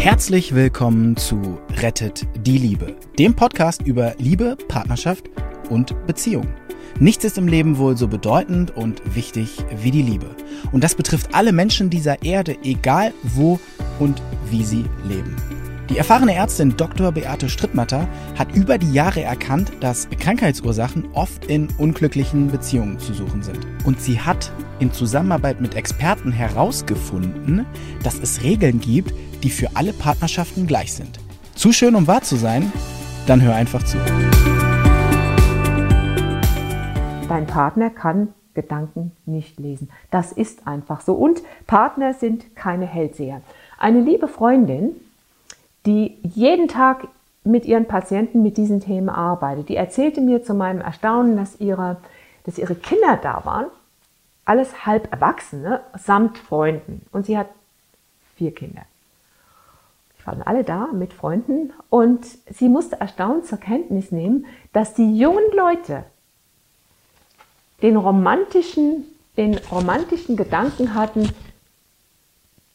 Herzlich willkommen zu Rettet die Liebe, dem Podcast über Liebe, Partnerschaft und Beziehung. Nichts ist im Leben wohl so bedeutend und wichtig wie die Liebe. Und das betrifft alle Menschen dieser Erde, egal wo und wie sie leben. Die erfahrene Ärztin Dr. Beate Strittmatter hat über die Jahre erkannt, dass Krankheitsursachen oft in unglücklichen Beziehungen zu suchen sind. Und sie hat in Zusammenarbeit mit Experten herausgefunden, dass es Regeln gibt, die für alle Partnerschaften gleich sind. Zu schön, um wahr zu sein? Dann hör einfach zu. Dein Partner kann Gedanken nicht lesen. Das ist einfach so. Und Partner sind keine Hellseher. Eine liebe Freundin, die jeden Tag mit ihren Patienten mit diesen Themen arbeitet. Die erzählte mir zu meinem Erstaunen, dass ihre, dass ihre Kinder da waren, alles halb Erwachsene, samt Freunden. Und sie hat vier Kinder. Die waren alle da mit Freunden und sie musste erstaunt zur Kenntnis nehmen, dass die jungen Leute den romantischen, den romantischen Gedanken hatten,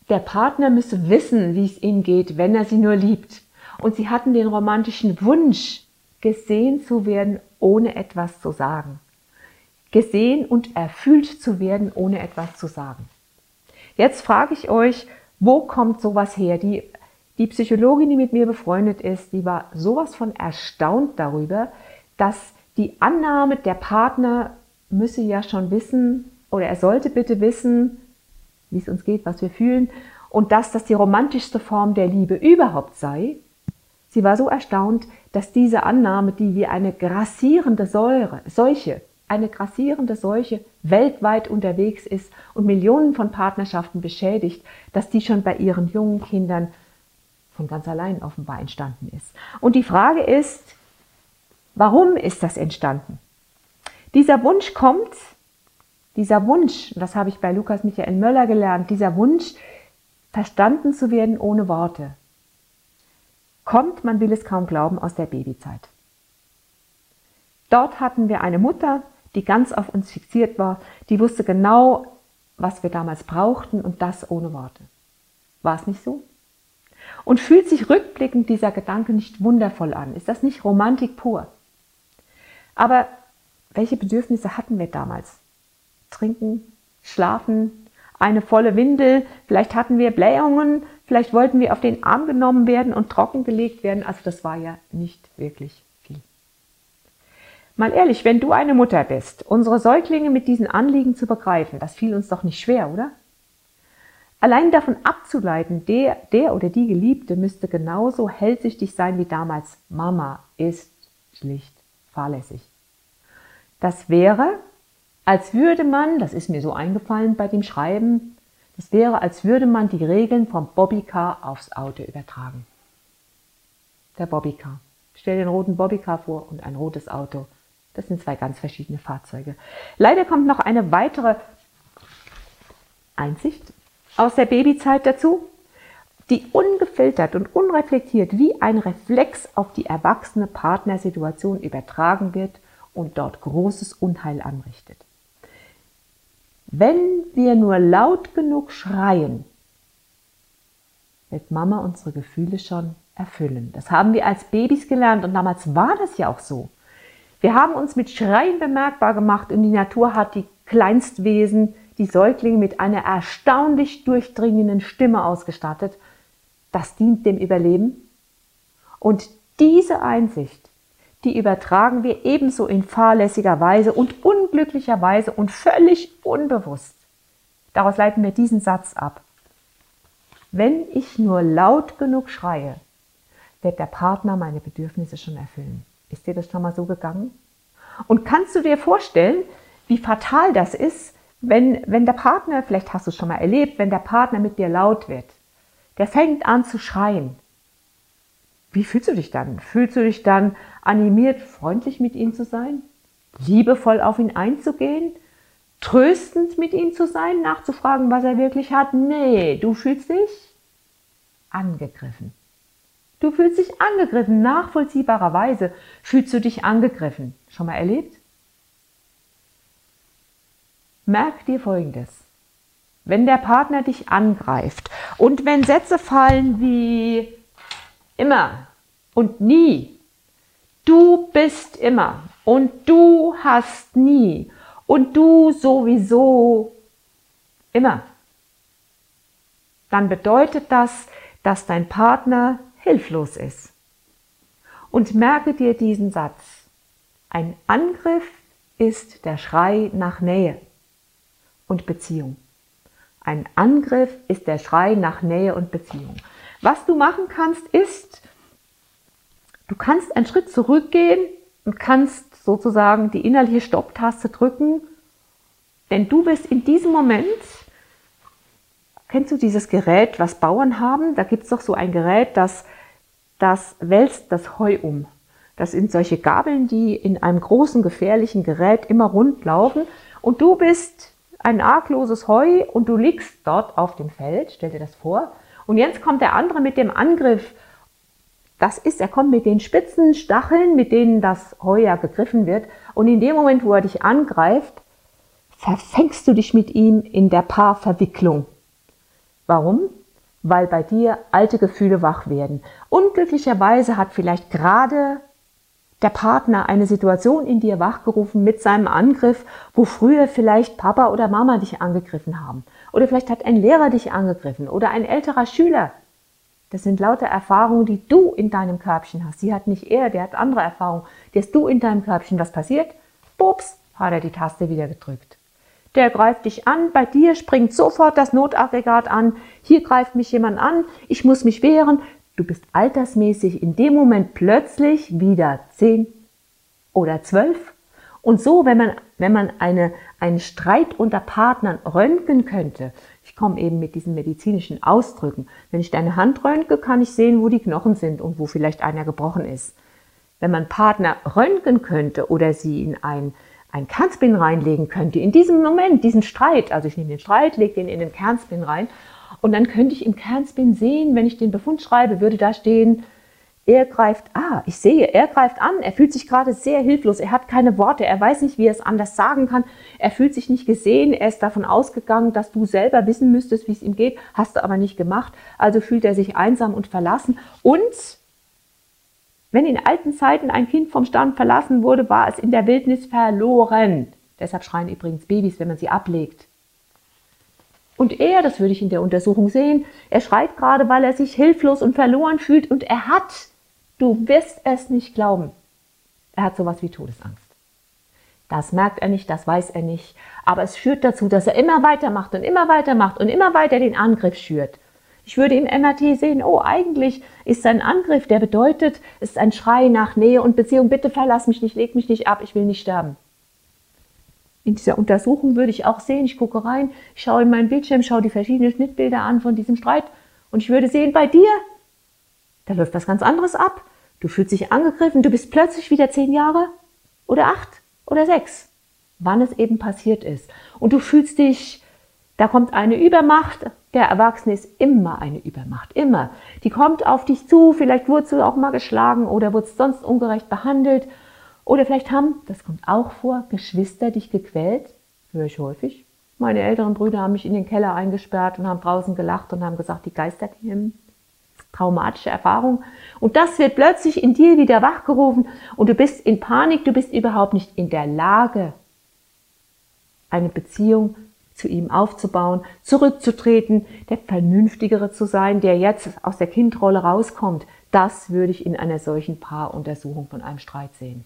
der Partner müsse wissen, wie es ihm geht, wenn er sie nur liebt. Und sie hatten den romantischen Wunsch, gesehen zu werden, ohne etwas zu sagen. Gesehen und erfüllt zu werden, ohne etwas zu sagen. Jetzt frage ich euch, wo kommt sowas her? Die, die Psychologin, die mit mir befreundet ist, die war sowas von erstaunt darüber, dass die Annahme, der Partner müsse ja schon wissen, oder er sollte bitte wissen, wie es uns geht, was wir fühlen und dass das die romantischste Form der Liebe überhaupt sei. Sie war so erstaunt, dass diese Annahme, die wie eine grassierende Säure, Seuche, eine grassierende Seuche weltweit unterwegs ist und Millionen von Partnerschaften beschädigt, dass die schon bei ihren jungen Kindern von ganz allein offenbar entstanden ist. Und die Frage ist, warum ist das entstanden? Dieser Wunsch kommt dieser Wunsch, das habe ich bei Lukas Michael Möller gelernt, dieser Wunsch, verstanden zu werden ohne Worte, kommt, man will es kaum glauben, aus der Babyzeit. Dort hatten wir eine Mutter, die ganz auf uns fixiert war, die wusste genau, was wir damals brauchten und das ohne Worte. War es nicht so? Und fühlt sich rückblickend dieser Gedanke nicht wundervoll an? Ist das nicht Romantik pur? Aber welche Bedürfnisse hatten wir damals? Trinken, schlafen, eine volle Windel, vielleicht hatten wir Blähungen, vielleicht wollten wir auf den Arm genommen werden und trockengelegt werden. Also das war ja nicht wirklich viel. Mal ehrlich, wenn du eine Mutter bist, unsere Säuglinge mit diesen Anliegen zu begreifen, das fiel uns doch nicht schwer, oder? Allein davon abzuleiten, der, der oder die Geliebte müsste genauso hellsichtig sein wie damals. Mama ist schlicht fahrlässig. Das wäre, als würde man, das ist mir so eingefallen bei dem Schreiben, das wäre, als würde man die Regeln vom Bobbycar aufs Auto übertragen. Der Bobbycar. Stell dir einen roten Bobbycar vor und ein rotes Auto. Das sind zwei ganz verschiedene Fahrzeuge. Leider kommt noch eine weitere Einsicht aus der Babyzeit dazu, die ungefiltert und unreflektiert wie ein Reflex auf die erwachsene Partnersituation übertragen wird und dort großes Unheil anrichtet. Wenn wir nur laut genug schreien, wird Mama unsere Gefühle schon erfüllen. Das haben wir als Babys gelernt und damals war das ja auch so. Wir haben uns mit Schreien bemerkbar gemacht und die Natur hat die Kleinstwesen, die Säuglinge mit einer erstaunlich durchdringenden Stimme ausgestattet. Das dient dem Überleben. Und diese Einsicht die übertragen wir ebenso in fahrlässiger Weise und unglücklicher Weise und völlig unbewusst. Daraus leiten wir diesen Satz ab. Wenn ich nur laut genug schreie, wird der Partner meine Bedürfnisse schon erfüllen. Ist dir das schon mal so gegangen? Und kannst du dir vorstellen, wie fatal das ist, wenn, wenn der Partner, vielleicht hast du es schon mal erlebt, wenn der Partner mit dir laut wird, der fängt an zu schreien, wie fühlst du dich dann? Fühlst du dich dann animiert, freundlich mit ihm zu sein? Liebevoll auf ihn einzugehen? Tröstend mit ihm zu sein? Nachzufragen, was er wirklich hat? Nee, du fühlst dich angegriffen. Du fühlst dich angegriffen, nachvollziehbarerweise fühlst du dich angegriffen. Schon mal erlebt? Merk dir Folgendes. wenn der Partner dich angreift und wenn Sätze fallen wie immer und nie, du bist immer und du hast nie und du sowieso immer, dann bedeutet das, dass dein Partner hilflos ist. Und merke dir diesen Satz. Ein Angriff ist der Schrei nach Nähe und Beziehung. Ein Angriff ist der Schrei nach Nähe und Beziehung. Was du machen kannst, ist, du kannst einen Schritt zurückgehen und kannst sozusagen die innerliche Stopptaste drücken, denn du bist in diesem Moment, kennst du dieses Gerät, was Bauern haben? Da gibt es doch so ein Gerät, das, das wälzt das Heu um. Das sind solche Gabeln, die in einem großen, gefährlichen Gerät immer rund laufen. Und du bist ein argloses Heu und du liegst dort auf dem Feld, stell dir das vor. Und jetzt kommt der andere mit dem Angriff. Das ist, er kommt mit den spitzen Stacheln, mit denen das Heu ja gegriffen wird. Und in dem Moment, wo er dich angreift, verfängst du dich mit ihm in der Paarverwicklung. Warum? Weil bei dir alte Gefühle wach werden. Unglücklicherweise hat vielleicht gerade der Partner eine Situation in dir wachgerufen mit seinem Angriff, wo früher vielleicht Papa oder Mama dich angegriffen haben. Oder vielleicht hat ein Lehrer dich angegriffen oder ein älterer Schüler. Das sind lauter Erfahrungen, die du in deinem Körbchen hast. Sie hat nicht er, der hat andere Erfahrungen. Die hast du in deinem Körbchen. Was passiert? Pups, hat er die Taste wieder gedrückt. Der greift dich an, bei dir springt sofort das Notaggregat an. Hier greift mich jemand an, ich muss mich wehren, Du bist altersmäßig in dem Moment plötzlich wieder zehn oder zwölf. Und so, wenn man, wenn man eine, einen Streit unter Partnern röntgen könnte, ich komme eben mit diesen medizinischen Ausdrücken, wenn ich deine Hand röntge, kann ich sehen, wo die Knochen sind und wo vielleicht einer gebrochen ist. Wenn man Partner röntgen könnte oder sie in ein, ein Kernspin reinlegen könnte, in diesem Moment, diesen Streit, also ich nehme den Streit, lege den in den Kernspin rein und dann könnte ich im Kernspin sehen, wenn ich den Befund schreibe, würde da stehen, er greift, ah, ich sehe, er greift an, er fühlt sich gerade sehr hilflos, er hat keine Worte, er weiß nicht, wie er es anders sagen kann, er fühlt sich nicht gesehen, er ist davon ausgegangen, dass du selber wissen müsstest, wie es ihm geht, hast du aber nicht gemacht, also fühlt er sich einsam und verlassen. Und wenn in alten Zeiten ein Kind vom Stand verlassen wurde, war es in der Wildnis verloren. Deshalb schreien übrigens Babys, wenn man sie ablegt. Und er, das würde ich in der Untersuchung sehen, er schreit gerade, weil er sich hilflos und verloren fühlt und er hat, du wirst es nicht glauben, er hat sowas wie Todesangst. Das merkt er nicht, das weiß er nicht, aber es führt dazu, dass er immer weitermacht und immer weitermacht und immer weiter den Angriff schürt. Ich würde im MRT sehen, oh, eigentlich ist sein Angriff, der bedeutet, es ist ein Schrei nach Nähe und Beziehung, bitte verlass mich nicht, leg mich nicht ab, ich will nicht sterben in dieser Untersuchung würde ich auch sehen, ich gucke rein, ich schaue in meinen Bildschirm, schaue die verschiedenen Schnittbilder an von diesem Streit und ich würde sehen, bei dir, da läuft was ganz anderes ab. Du fühlst dich angegriffen, du bist plötzlich wieder zehn Jahre oder acht oder sechs, wann es eben passiert ist. Und du fühlst dich, da kommt eine Übermacht, der Erwachsene ist immer eine Übermacht, immer. Die kommt auf dich zu, vielleicht wurdest du auch mal geschlagen oder wurdest sonst ungerecht behandelt oder vielleicht haben, das kommt auch vor, Geschwister dich gequält, höre ich häufig. Meine älteren Brüder haben mich in den Keller eingesperrt und haben draußen gelacht und haben gesagt, die Geister kämen. Traumatische Erfahrung. Und das wird plötzlich in dir wieder wachgerufen und du bist in Panik, du bist überhaupt nicht in der Lage, eine Beziehung zu ihm aufzubauen, zurückzutreten, der Vernünftigere zu sein, der jetzt aus der Kindrolle rauskommt. Das würde ich in einer solchen Paaruntersuchung von einem Streit sehen.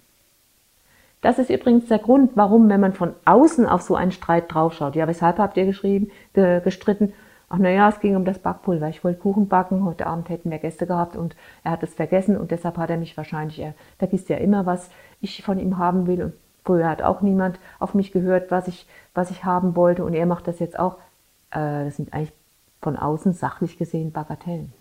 Das ist übrigens der Grund, warum, wenn man von außen auf so einen Streit draufschaut, ja, weshalb habt ihr geschrieben, ge gestritten? Ach naja, es ging um das Backpulver. Ich wollte Kuchen backen, heute Abend hätten wir Gäste gehabt und er hat es vergessen und deshalb hat er mich wahrscheinlich, er vergisst ja immer, was ich von ihm haben will. Und früher hat auch niemand auf mich gehört, was ich, was ich haben wollte und er macht das jetzt auch. Äh, das sind eigentlich von außen sachlich gesehen Bagatellen.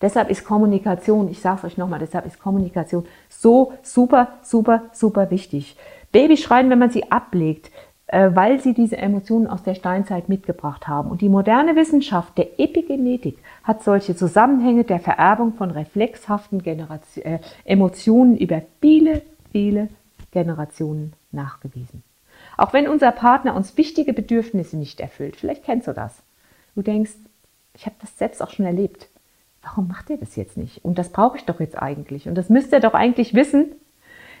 Deshalb ist Kommunikation, ich sage es euch nochmal, deshalb ist Kommunikation so super, super, super wichtig. Babys schreien, wenn man sie ablegt, äh, weil sie diese Emotionen aus der Steinzeit mitgebracht haben. Und die moderne Wissenschaft der Epigenetik hat solche Zusammenhänge der Vererbung von reflexhaften Generation, äh, Emotionen über viele, viele Generationen nachgewiesen. Auch wenn unser Partner uns wichtige Bedürfnisse nicht erfüllt, vielleicht kennst du das. du denkst, ich habe das selbst auch schon erlebt. Warum macht er das jetzt nicht? Und das brauche ich doch jetzt eigentlich. Und das müsste er doch eigentlich wissen,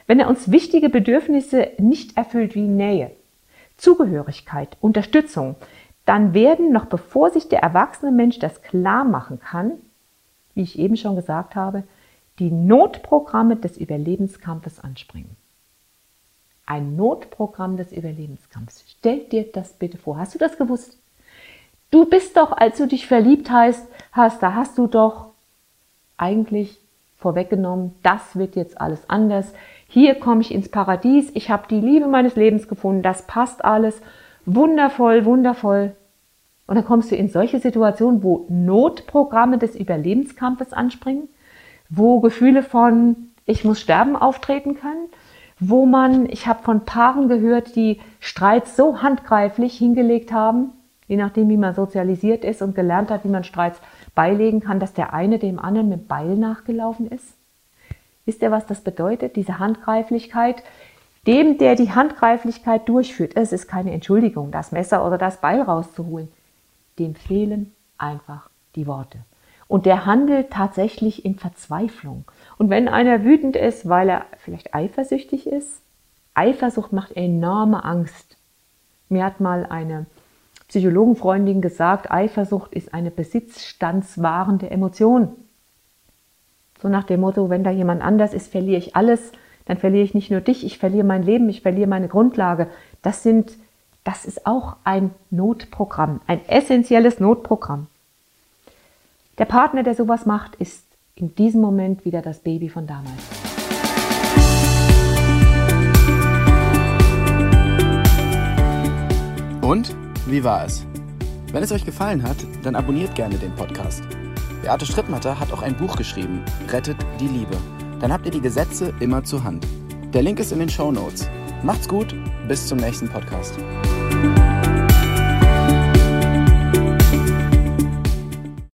wenn er uns wichtige Bedürfnisse nicht erfüllt wie Nähe, Zugehörigkeit, Unterstützung, dann werden, noch bevor sich der erwachsene Mensch das klar machen kann, wie ich eben schon gesagt habe, die Notprogramme des Überlebenskampfes anspringen. Ein Notprogramm des Überlebenskampfes. Stell dir das bitte vor. Hast du das gewusst? Du bist doch, als du dich verliebt hast, hast, da hast du doch eigentlich vorweggenommen, das wird jetzt alles anders. Hier komme ich ins Paradies, ich habe die Liebe meines Lebens gefunden, das passt alles. Wundervoll, wundervoll. Und dann kommst du in solche Situationen, wo Notprogramme des Überlebenskampfes anspringen, wo Gefühle von ich muss sterben auftreten können, wo man, ich habe von Paaren gehört, die Streits so handgreiflich hingelegt haben, je nachdem, wie man sozialisiert ist und gelernt hat, wie man Streits beilegen kann, dass der eine dem anderen mit Beil nachgelaufen ist. Wisst ihr, was das bedeutet? Diese Handgreiflichkeit. Dem, der die Handgreiflichkeit durchführt, es ist keine Entschuldigung, das Messer oder das Beil rauszuholen. Dem fehlen einfach die Worte. Und der handelt tatsächlich in Verzweiflung. Und wenn einer wütend ist, weil er vielleicht eifersüchtig ist, Eifersucht macht enorme Angst. Mir hat mal eine Psychologenfreundin gesagt, Eifersucht ist eine besitzstandswahrende Emotion. So nach dem Motto, wenn da jemand anders ist, verliere ich alles, dann verliere ich nicht nur dich, ich verliere mein Leben, ich verliere meine Grundlage. Das sind, das ist auch ein Notprogramm, ein essentielles Notprogramm. Der Partner, der sowas macht, ist in diesem Moment wieder das Baby von damals. Und wie war es? Wenn es euch gefallen hat, dann abonniert gerne den Podcast. Beate Strittmatter hat auch ein Buch geschrieben, Rettet die Liebe. Dann habt ihr die Gesetze immer zur Hand. Der Link ist in den Show Notes. Macht's gut, bis zum nächsten Podcast.